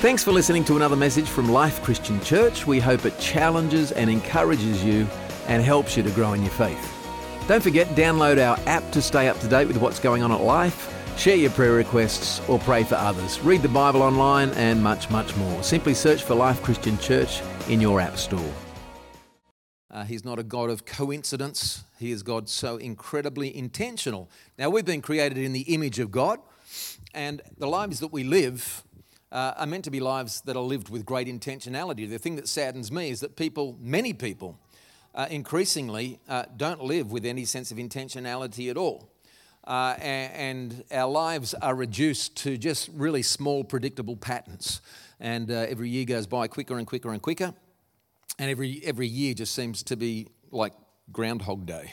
Thanks for listening to another message from Life Christian Church. We hope it challenges and encourages you and helps you to grow in your faith. Don't forget, download our app to stay up to date with what's going on at Life, share your prayer requests, or pray for others. Read the Bible online and much, much more. Simply search for Life Christian Church in your app store. Uh, he's not a God of coincidence. He is God so incredibly intentional. Now, we've been created in the image of God, and the lives that we live uh, are meant to be lives that are lived with great intentionality. The thing that saddens me is that people, many people, uh, increasingly uh, don't live with any sense of intentionality at all. Uh, and, and, our lives are reduced to just really small, predictable patterns. And uh, every year goes by quicker and quicker and quicker. And every, every year just seems to be like Groundhog Day.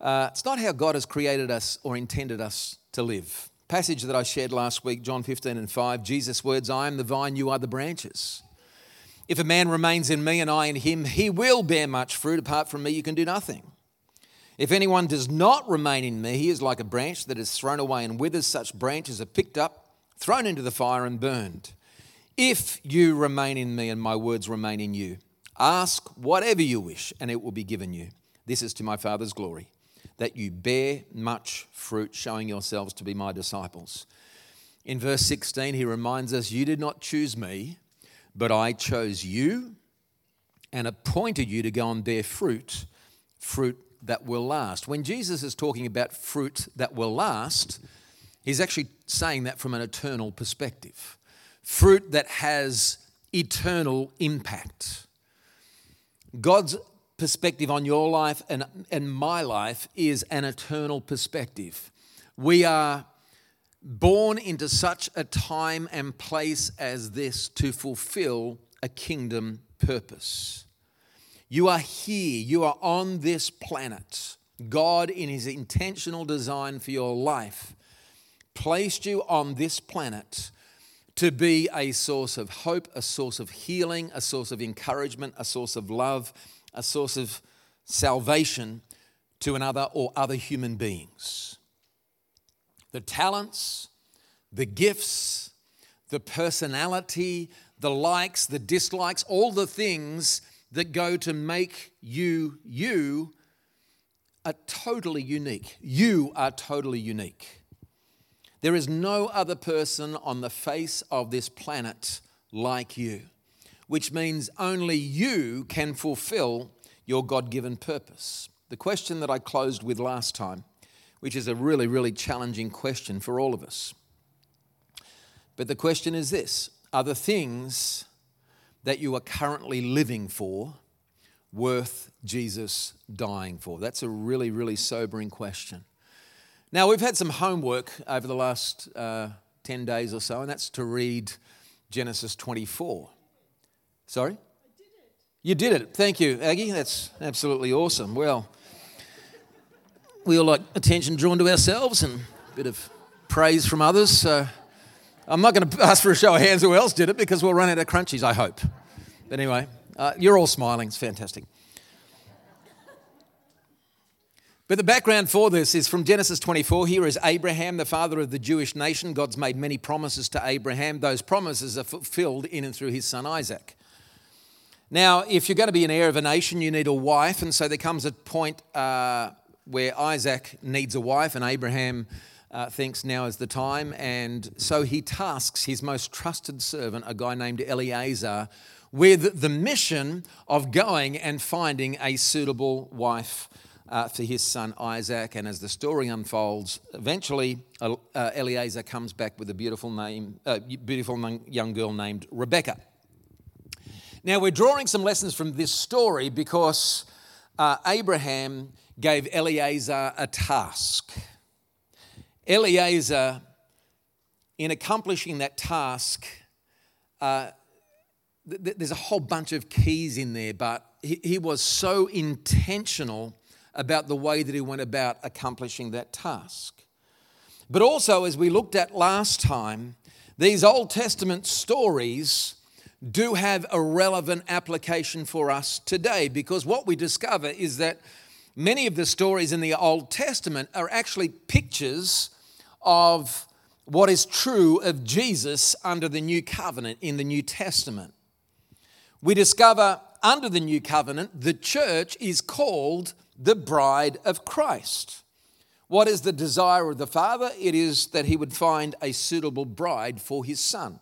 Uh, it's not how God has created us or intended us to live. Passage that I shared last week, John 15 and 5, Jesus' words I am the vine, you are the branches. If a man remains in me and I in him, he will bear much fruit. Apart from me, you can do nothing. If anyone does not remain in me, he is like a branch that is thrown away and withers. Such branches are picked up, thrown into the fire, and burned. If you remain in me and my words remain in you, Ask whatever you wish, and it will be given you. This is to my Father's glory, that you bear much fruit, showing yourselves to be my disciples. In verse 16, he reminds us, You did not choose me, but I chose you and appointed you to go and bear fruit, fruit that will last. When Jesus is talking about fruit that will last, he's actually saying that from an eternal perspective. Fruit that has eternal impact. God's perspective on your life and, and my life is an eternal perspective. We are born into such a time and place as this to fulfill a kingdom purpose. You are here, you are on this planet. God, in His intentional design for your life, placed you on this planet to be a source of hope, a source of healing, a source of encouragement, a source of love, a source of salvation to another or other human beings. The talents, the gifts, the personality, the likes, the dislikes, all the things that go to make you you are totally unique. You are totally unique. There is no other person on the face of this planet like you, which means only you can fulfill your God given purpose. The question that I closed with last time, which is a really, really challenging question for all of us. But the question is this Are the things that you are currently living for worth Jesus dying for? That's a really, really sobering question. Now, we've had some homework over the last uh, 10 days or so, and that's to read Genesis 24. Sorry? Did you did it. Thank you, Aggie. That's absolutely awesome. Well, we all like attention drawn to ourselves and a bit of praise from others. So I'm not going to ask for a show of hands who else did it because we'll run out of crunchies, I hope. But anyway, uh, you're all smiling. It's fantastic. But the background for this is from Genesis 24. Here is Abraham, the father of the Jewish nation. God's made many promises to Abraham. Those promises are fulfilled in and through his son Isaac. Now, if you're going to be an heir of a nation, you need a wife. And so there comes a point uh, where Isaac needs a wife, and Abraham uh, thinks now is the time. And so he tasks his most trusted servant, a guy named Eliezer, with the mission of going and finding a suitable wife uh, for his son Isaac. And as the story unfolds, eventually uh, Eliezer comes back with a beautiful name, uh, beautiful young girl named Rebecca. Now we're drawing some lessons from this story because uh, Abraham gave Eliezer a task. Eliezer, in accomplishing that task, uh, th- there's a whole bunch of keys in there, but he, he was so intentional about the way that he went about accomplishing that task. But also, as we looked at last time, these Old Testament stories do have a relevant application for us today because what we discover is that many of the stories in the Old Testament are actually pictures of what is true of Jesus under the new covenant in the New Testament. We discover under the new covenant, the church is called the bride of Christ. What is the desire of the Father? It is that he would find a suitable bride for his son.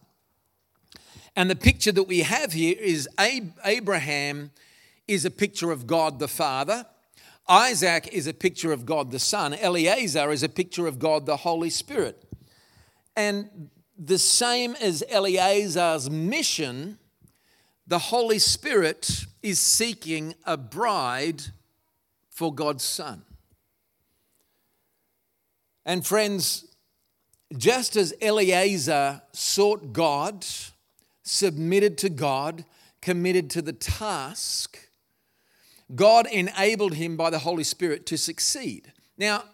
And the picture that we have here is Abraham is a picture of God the Father. Isaac is a picture of God the Son. Eliezer is a picture of God the Holy Spirit. And the same as Eliezer's mission, the Holy Spirit is seeking a bride for God's Son. And friends, just as Eliezer sought God, submitted to God, committed to the task, God enabled him by the Holy Spirit to succeed. Now,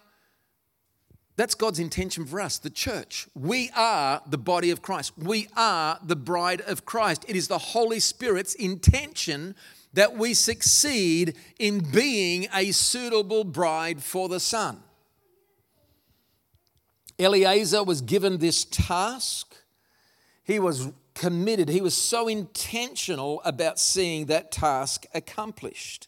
that's God's intention for us, the church. We are the body of Christ. We are the bride of Christ. It is the Holy Spirit's intention that we succeed in being a suitable bride for the Son. Eliezer was given this task. He was committed, he was so intentional about seeing that task accomplished.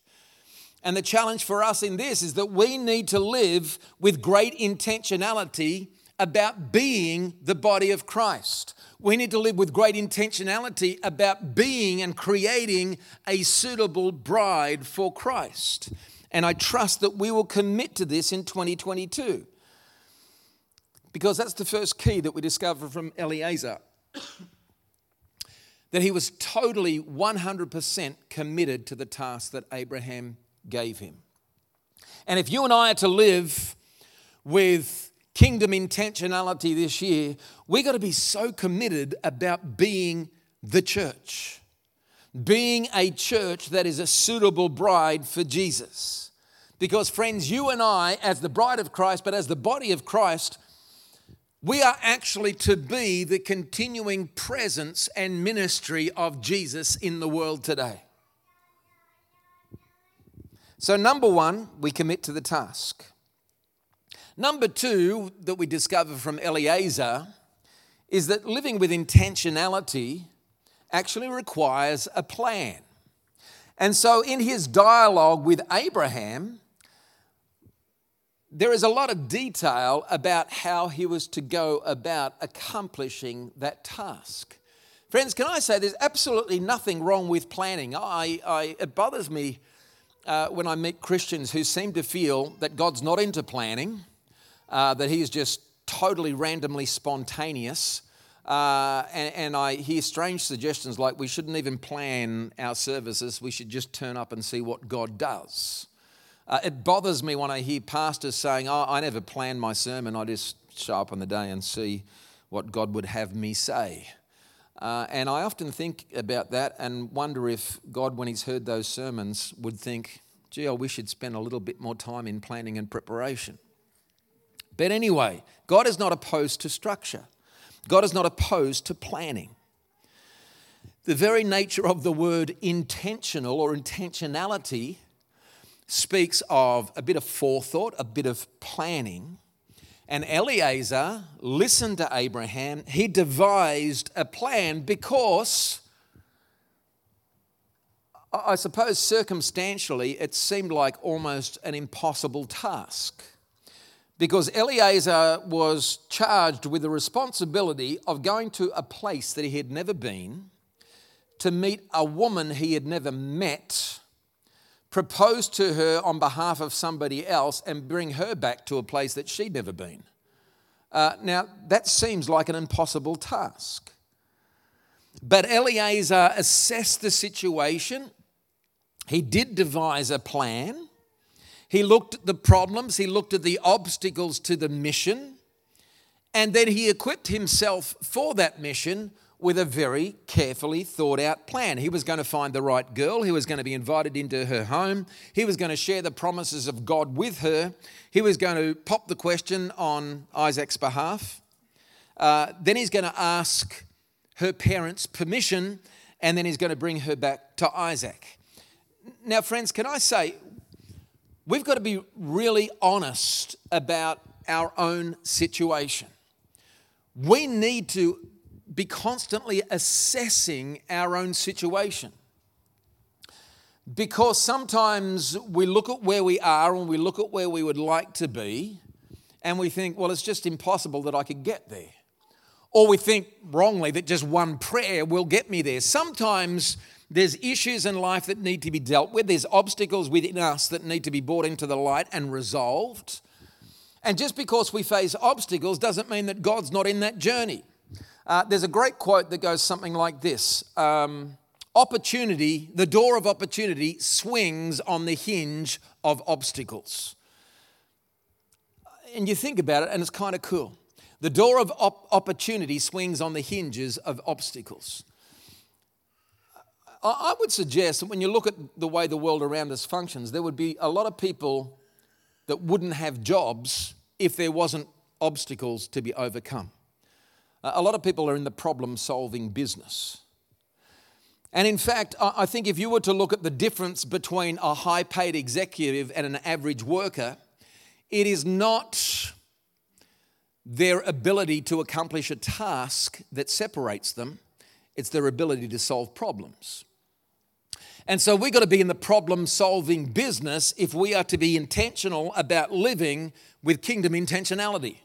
And the challenge for us in this is that we need to live with great intentionality about being the body of Christ. We need to live with great intentionality about being and creating a suitable bride for Christ. And I trust that we will commit to this in 2022. Because that's the first key that we discover from Eliezer that he was totally 100% committed to the task that Abraham gave him. And if you and I are to live with kingdom intentionality this year, we've got to be so committed about being the church, being a church that is a suitable bride for Jesus. Because, friends, you and I, as the bride of Christ, but as the body of Christ, we are actually to be the continuing presence and ministry of Jesus in the world today. So, number one, we commit to the task. Number two, that we discover from Eliezer, is that living with intentionality actually requires a plan. And so, in his dialogue with Abraham, there is a lot of detail about how he was to go about accomplishing that task. Friends, can I say there's absolutely nothing wrong with planning? I, I, it bothers me uh, when I meet Christians who seem to feel that God's not into planning, uh, that He is just totally randomly spontaneous. Uh, and, and, I hear strange suggestions like we shouldn't even plan our services, we should just turn up and see what God does. Uh, it bothers me when I hear pastors saying, Oh, I never plan my sermon, I just show up on the day and see what God would have me say. Uh, and I often think about that and wonder if God, when He's heard those sermons, would think, gee, I wish He'd spent a little bit more time in planning and preparation. But anyway, God is not opposed to structure, God is not opposed to planning. The very nature of the word intentional or intentionality speaks of a bit of forethought, a bit of planning. And Eliezer listened to Abraham. He devised a plan because, I suppose, circumstantially, it seemed like almost an impossible task. Because Eliezer was charged with the responsibility of going to a place that he had never been, to meet a woman he had never met propose to her on behalf of somebody else and bring her back to a place that she'd never been. Uh, now, that seems like an impossible task. But Eliezer assessed the situation. He did devise a plan. He looked at the problems, he looked at the obstacles to the mission, and then he equipped himself for that mission with a very carefully thought out plan. He was going to find the right girl, he was going to be invited into her home, he was going to share the promises of God with her, he was going to pop the question on Isaac's behalf. Uh, then he's going to ask her parents' permission, and then he's going to bring her back to Isaac. Now, friends, can I say, we've got to be really honest about our own situation we need to be constantly assessing our own situation. Because sometimes we look at where we are and we look at where we would like to be, and we think, well, it's just impossible that I could get there. Or we think wrongly that just one prayer will get me there. Sometimes there's issues in life that need to be dealt with, there's obstacles within us that need to be brought into the light and resolved. And just because we face obstacles doesn't mean that God's not in that journey. Uh, there's a great quote that goes something like this um, Opportunity, the door of opportunity swings on the hinge of obstacles. And you think about it, and it's kind of cool. The door of op- opportunity swings on the hinges of obstacles. I would suggest that when you look at the way the world around us functions, there would be a lot of people that wouldn't have jobs if there wasn't obstacles to be overcome. A lot of people are in the problem solving business. And in fact, I think if you were to look at the difference between a high paid executive and an average worker, it is not their ability to accomplish a task that separates them, it's their ability to solve problems. And so we've got to be in the problem solving business if we are to be intentional about living with kingdom intentionality.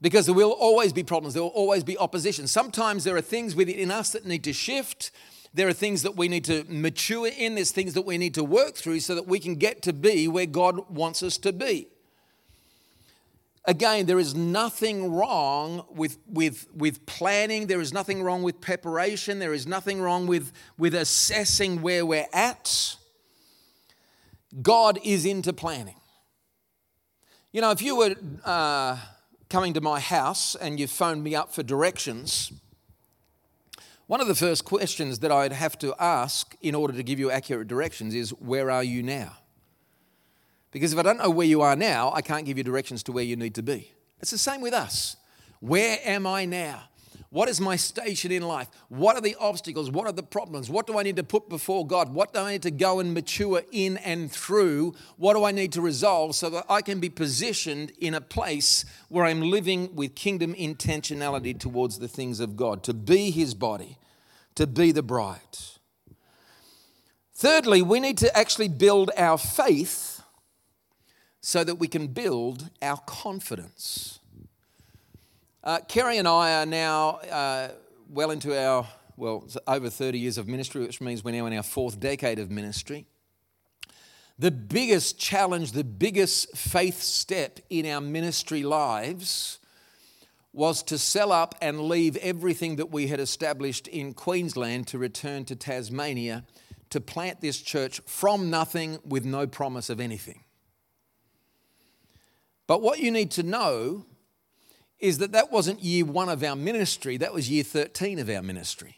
Because there will always be problems, there will always be opposition. Sometimes there are things within us that need to shift. There are things that we need to mature in. There's things that we need to work through so that we can get to be where God wants us to be. Again, there is nothing wrong with, with, with planning. There is nothing wrong with preparation. There is nothing wrong with, with assessing where we're at. God is into planning. You know, if you were uh, coming to my house and you phoned me up for directions, one of the first questions that I'd have to ask in order to give you accurate directions is, Where are you now? Because if I don't know where you are now, I can't give you directions to where you need to be. It's the same with us. Where am I now? What is my station in life? What are the obstacles? What are the problems? What do I need to put before God? What do I need to go and mature in and through? What do I need to resolve so that I can be positioned in a place where I'm living with kingdom intentionality towards the things of God, to be His body, to be the bride? Thirdly, we need to actually build our faith so that we can build our confidence. Uh, Kerry and I are now uh, well into our, well, over 30 years of ministry, which means we're now in our fourth decade of ministry. The biggest challenge, the biggest faith step in our ministry lives was to sell up and leave everything that we had established in Queensland to return to Tasmania to plant this church from nothing with no promise of anything. But what you need to know is that that wasn't year one of our ministry, that was year 13 of our ministry.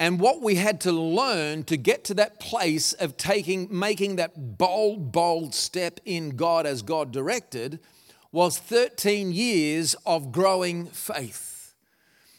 And what we had to learn to get to that place of taking, making that bold, bold step in God as God directed was 13 years of growing faith.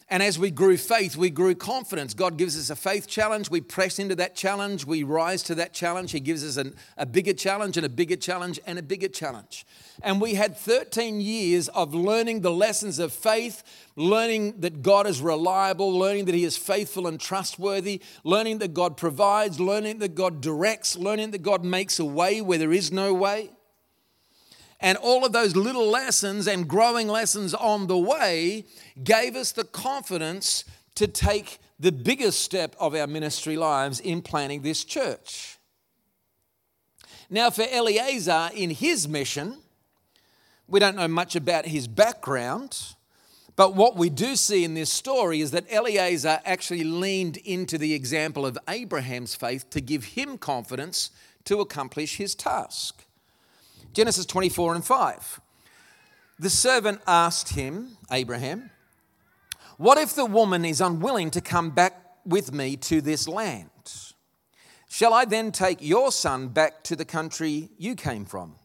And as we grew faith, we grew confidence. God gives us a faith challenge. We press into that challenge. We rise to that challenge. He gives us an, a bigger challenge and a bigger challenge and a bigger challenge. And we had 13 years of learning the lessons of faith, learning that God is reliable, learning that He is faithful and trustworthy, learning that God provides, learning that God directs, learning that God makes a way where there is no way. And all of those little lessons and growing lessons on the way gave us the confidence to take the biggest step of our ministry lives in planning this church. Now, for Eliezer in his mission, we don't know much about his background, but what we do see in this story is that Eliezer actually leaned into the example of Abraham's faith to give him confidence to accomplish his task. Genesis 24 and 5. The servant asked him, Abraham, What if the woman is unwilling to come back with me to this land? Shall I then take your son back to the country you came from?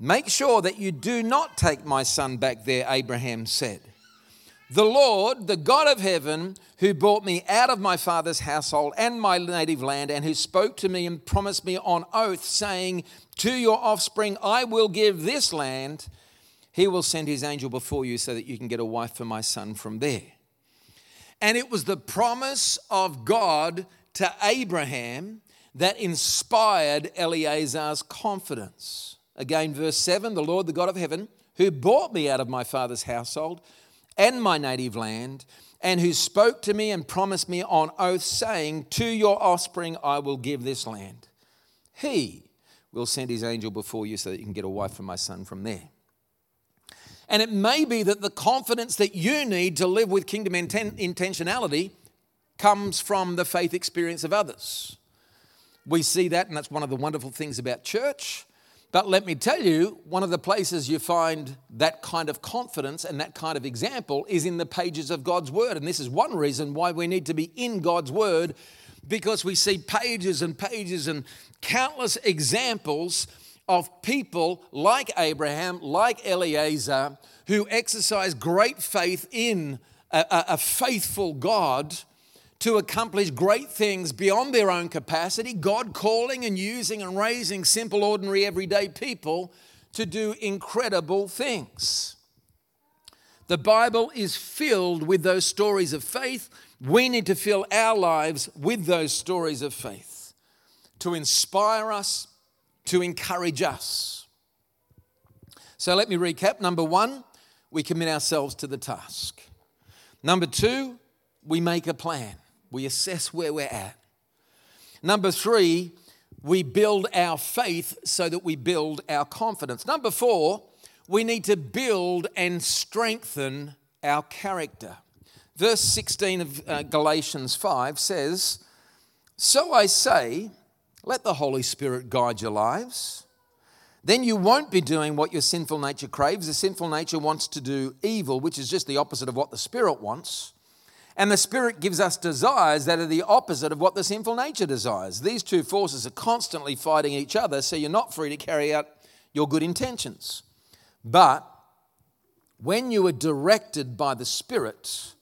Make sure that you do not take my son back there, Abraham said. The Lord, the God of heaven, who brought me out of my father's household and my native land, and who spoke to me and promised me on oath, saying, To your offspring I will give this land, he will send his angel before you so that you can get a wife for my son from there. And it was the promise of God to Abraham that inspired Eliezer's confidence. Again, verse 7 the Lord, the God of heaven, who brought me out of my father's household and my native land, and who spoke to me and promised me on oath, saying, To your offspring I will give this land. He will send his angel before you so that you can get a wife for my son from there. And it may be that the confidence that you need to live with kingdom inten- intentionality comes from the faith experience of others. We see that, and that's one of the wonderful things about church. But let me tell you, one of the places you find that kind of confidence and that kind of example is in the pages of God's Word. And this is one reason why we need to be in God's Word because we see pages and pages and countless examples of people like Abraham, like Eliezer, who exercise great faith in a, a, faithful God to accomplish great things beyond their own capacity, God calling and using and raising simple, ordinary, everyday people to do incredible things. The Bible is filled with those stories of faith. We need to fill our lives with those stories of faith to inspire us, to encourage us. So let me recap. Number one, we commit ourselves to the task. Number two, we make a plan, we assess where we're at. Number three, we build our faith so that we build our confidence. Number four, we need to build and strengthen our character. Verse 16 of uh, Galatians 5 says, So I say, let the Holy Spirit guide your lives. Then you won't be doing what your sinful nature craves. The sinful nature wants to do evil, which is just the opposite of what the Spirit wants. And the Spirit gives us desires that are the opposite of what the sinful nature desires. These two forces are constantly fighting each other, so you're not free to carry out your good intentions. But when you are directed by the Spirit,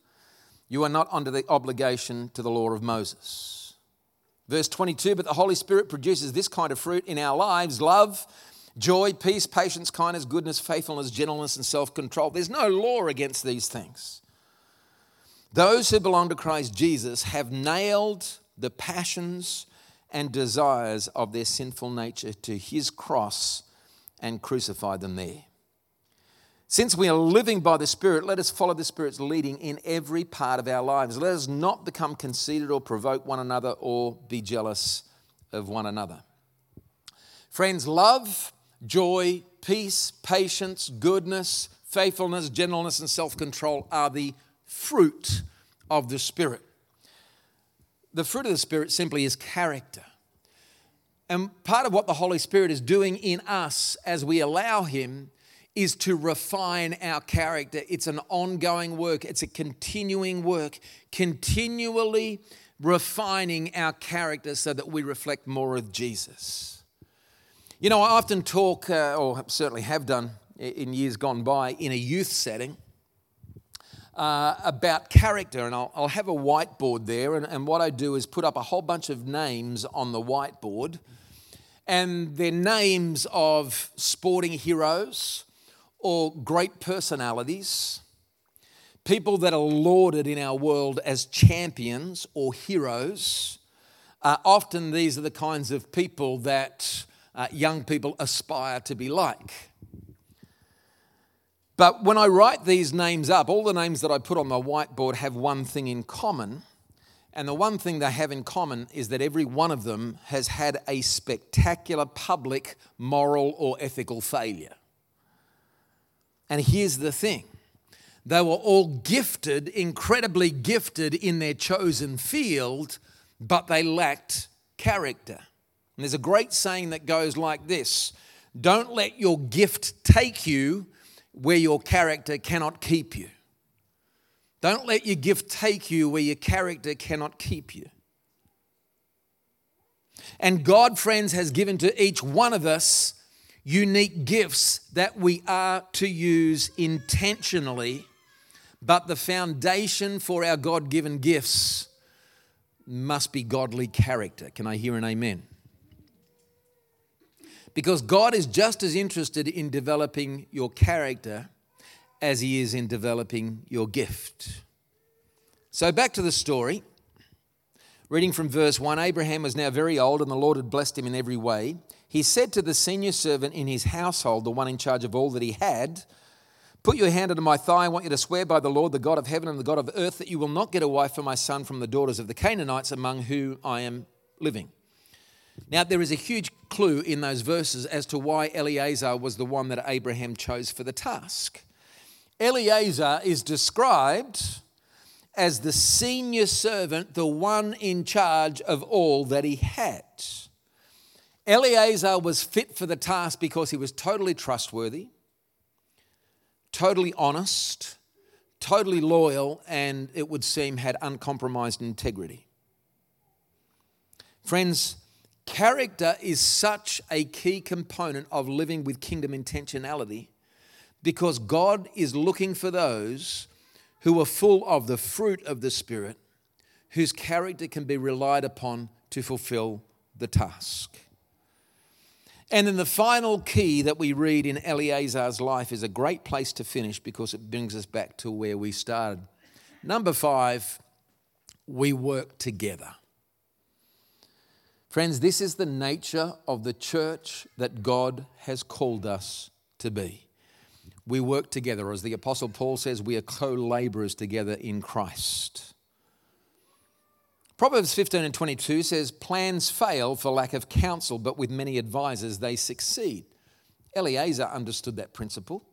you are not under the obligation to the law of Moses. Verse 22 But the Holy Spirit produces this kind of fruit in our lives love, joy, peace, patience, kindness, goodness, faithfulness, gentleness, and self control. There's no law against these things. Those who belong to Christ Jesus have nailed the passions and desires of their sinful nature to his cross and crucified them there. Since we are living by the Spirit, let us follow the Spirit's leading in every part of our lives. Let us not become conceited or provoke one another or be jealous of one another. Friends, love, joy, peace, patience, goodness, faithfulness, gentleness, and self control are the fruit of the Spirit. The fruit of the Spirit simply is character. And part of what the Holy Spirit is doing in us as we allow Him is to refine our character. It's an ongoing work, it's a continuing work, continually refining our character so that we reflect more of Jesus. You know, I often talk, uh, or certainly have done in years gone by, in a youth setting. Uh, about character, and I'll, I'll, have a whiteboard there. And, and what I do is put up a whole bunch of names on the whiteboard, and they're names of sporting heroes, or great personalities, people that are lauded in our world as champions or heroes. Uh, often these are the kinds of people that uh, young people aspire to be like. But when I write these names up, all the names that I put on my whiteboard have one thing in common. And the one thing they have in common is that every one of them has had a spectacular public, moral, or ethical failure. And here's the thing they were all gifted, incredibly gifted in their chosen field, but they lacked character. And there's a great saying that goes like this Don't let your gift take you where your character cannot keep you. Don't let your gift take you where your character cannot keep you. And God, friends, has given to each one of us unique gifts that we are to use intentionally, but the foundation for our God given gifts must be godly character. Can I hear an amen? Because God is just as interested in developing your character as He is in developing your gift. So, back to the story. Reading from verse 1 Abraham was now very old, and the Lord had blessed him in every way. He said to the senior servant in his household, the one in charge of all that he had, Put your hand under my thigh. I want you to swear by the Lord, the God of heaven and the God of earth, that you will not get a wife for my son from the daughters of the Canaanites among whom I am living. Now, there is a huge clue in those verses as to why Eliezer was the one that Abraham chose for the task. Eliezer is described as the senior servant, the one in charge of all that he had. Eliezer was fit for the task because he was totally trustworthy, totally honest, totally loyal, and it would seem had uncompromised integrity. Friends, character is such a key component of living with kingdom intentionality because God is looking for those who are full of the fruit of the Spirit, whose character can be relied upon to fulfill the task. And then the final key that we read in Eliezer's life is a great place to finish because it brings us back to where we started. Number five, we work together. Friends, this is the nature of the church that God has called us to be we work together. As the Apostle Paul says, we are co laborers together in Christ. Proverbs 15 and 22 says, Plans fail for lack of counsel, but with many advisers they succeed. Eliezer understood that principle.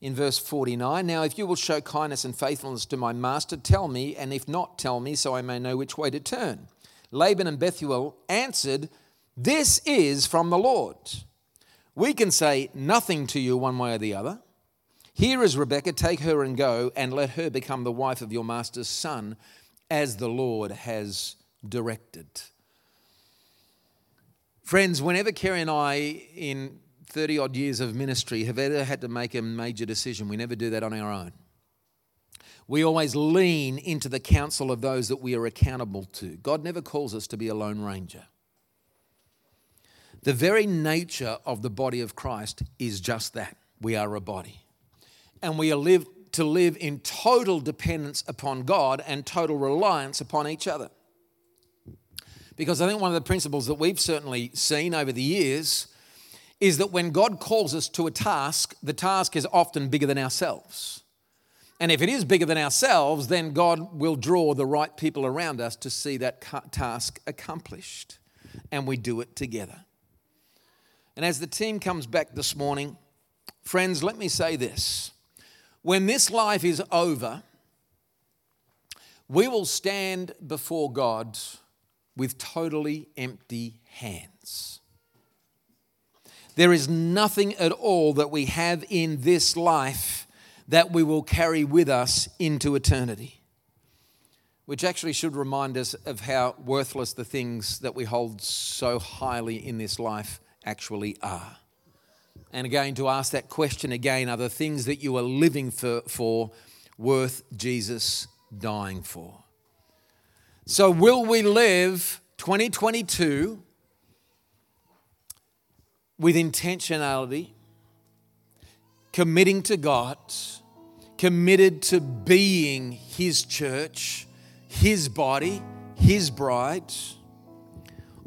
In verse 49, now if you will show kindness and faithfulness to my master, tell me, and if not, tell me, so I may know which way to turn. Laban and Bethuel answered, This is from the Lord. We can say nothing to you one way or the other. Here is Rebekah, take her and go, and let her become the wife of your master's son, as the Lord has directed. Friends, whenever Kerry and I, in 30 odd years of ministry, have ever had to make a major decision, we never do that on our own. We always lean into the counsel of those that we are accountable to. God never calls us to be a lone ranger. The very nature of the body of Christ is just that we are a body. And we are live, to live in total dependence upon God and total reliance upon each other. Because I think one of the principles that we've certainly seen over the years is that when God calls us to a task, the task is often bigger than ourselves. And if it is bigger than ourselves, then God will draw the right people around us to see that task accomplished. And we do it together. And as the team comes back this morning, friends, let me say this. When this life is over, we will stand before God with totally empty hands. There is nothing at all that we have in this life that we will carry with us into eternity. Which actually should remind us of how worthless the things that we hold so highly in this life actually are. And again, to ask that question again are the things that you are living for, for worth Jesus dying for? So, will we live 2022 with intentionality, committing to God, committed to being His church, His body, His bride?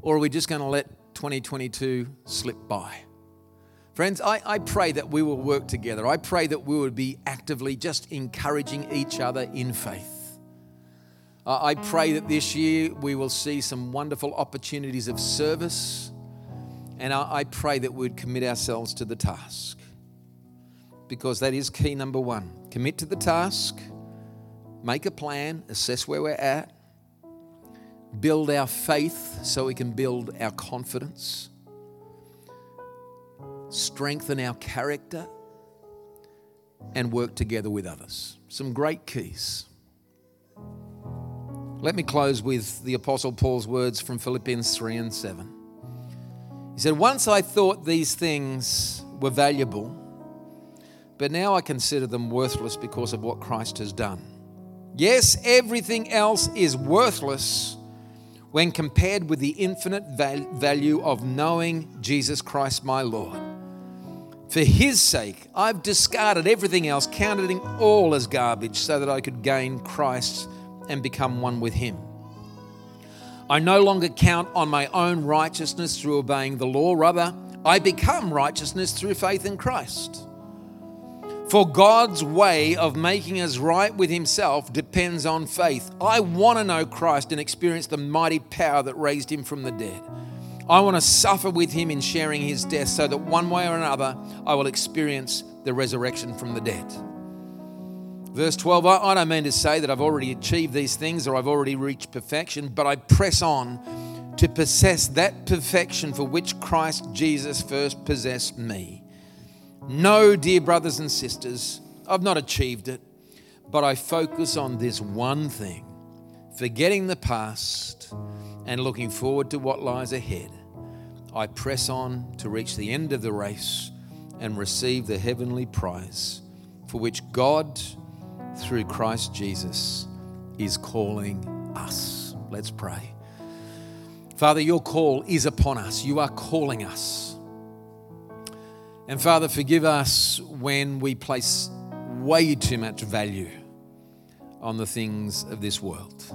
Or are we just going to let 2022 slip by. Friends, I, I pray that we will work together. I pray that we would be actively just encouraging each other in faith. I pray that this year we will see some wonderful opportunities of service. And I, I pray that we'd commit ourselves to the task. Because that is key number one. Commit to the task, make a plan, assess where we're at, build our faith so we can build our confidence, strengthen our character, and work together with others. Some great keys. Let me close with the Apostle Paul's words from Philippians 3 and 7. He said, Once I thought these things were valuable, but now I consider them worthless because of what Christ has done. Yes, everything else is worthless when compared with the infinite value of knowing Jesus Christ, my Lord. For his sake, I've discarded everything else, counting all as garbage, so that I could gain Christ and become one with him. I no longer count on my own righteousness through obeying the law, rather, I become righteousness through faith in Christ. For God's way of making us right with Himself depends on faith. I want to know Christ and experience the mighty power that raised Him from the dead. I want to suffer with Him in sharing His death so that one way or another I will experience the resurrection from the dead. Verse 12 I don't mean to say that I've already achieved these things or I've already reached perfection, but I press on to possess that perfection for which Christ Jesus first possessed me. No, dear brothers and sisters, I've not achieved it, but I focus on this one thing forgetting the past and looking forward to what lies ahead. I press on to reach the end of the race and receive the heavenly prize for which God, through Christ Jesus, is calling us. Let's pray. Father, your call is upon us. You are calling us. And Father, forgive us when we place way too much value on the things of this world.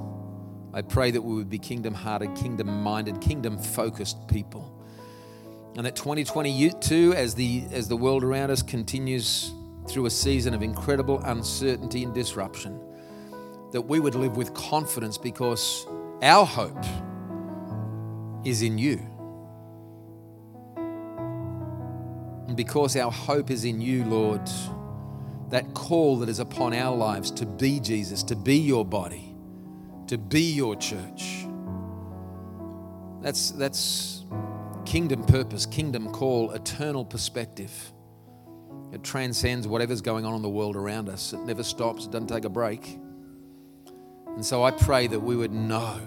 I pray that we would be kingdom hearted, kingdom minded, kingdom focused people. And that 2022, as the, as the world around us continues through a season of incredible uncertainty and disruption, that we would live with confidence because our hope is in you. Because our hope is in you, Lord, that call that is upon our lives to be Jesus, to be your body, to be your church. That's, that's kingdom purpose, kingdom call, eternal perspective. It transcends whatever's going on in the world around us. It never stops, it doesn't take a break. And so I pray that we would know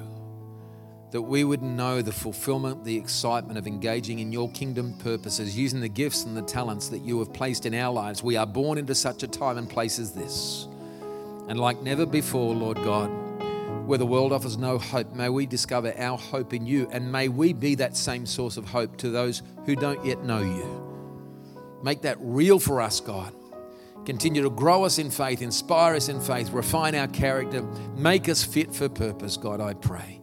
that we would know the fulfillment, the excitement of engaging in your kingdom purposes, using the gifts and the talents that you have placed in our lives. We are born into such a time and place as this. And like never before, Lord God, where the world offers no hope, may we discover our hope in you and may we be that same source of hope to those who don't yet know you. Make that real for us, God. Continue to grow us in faith, inspire us in faith, refine our character, make us fit for purpose, God, I pray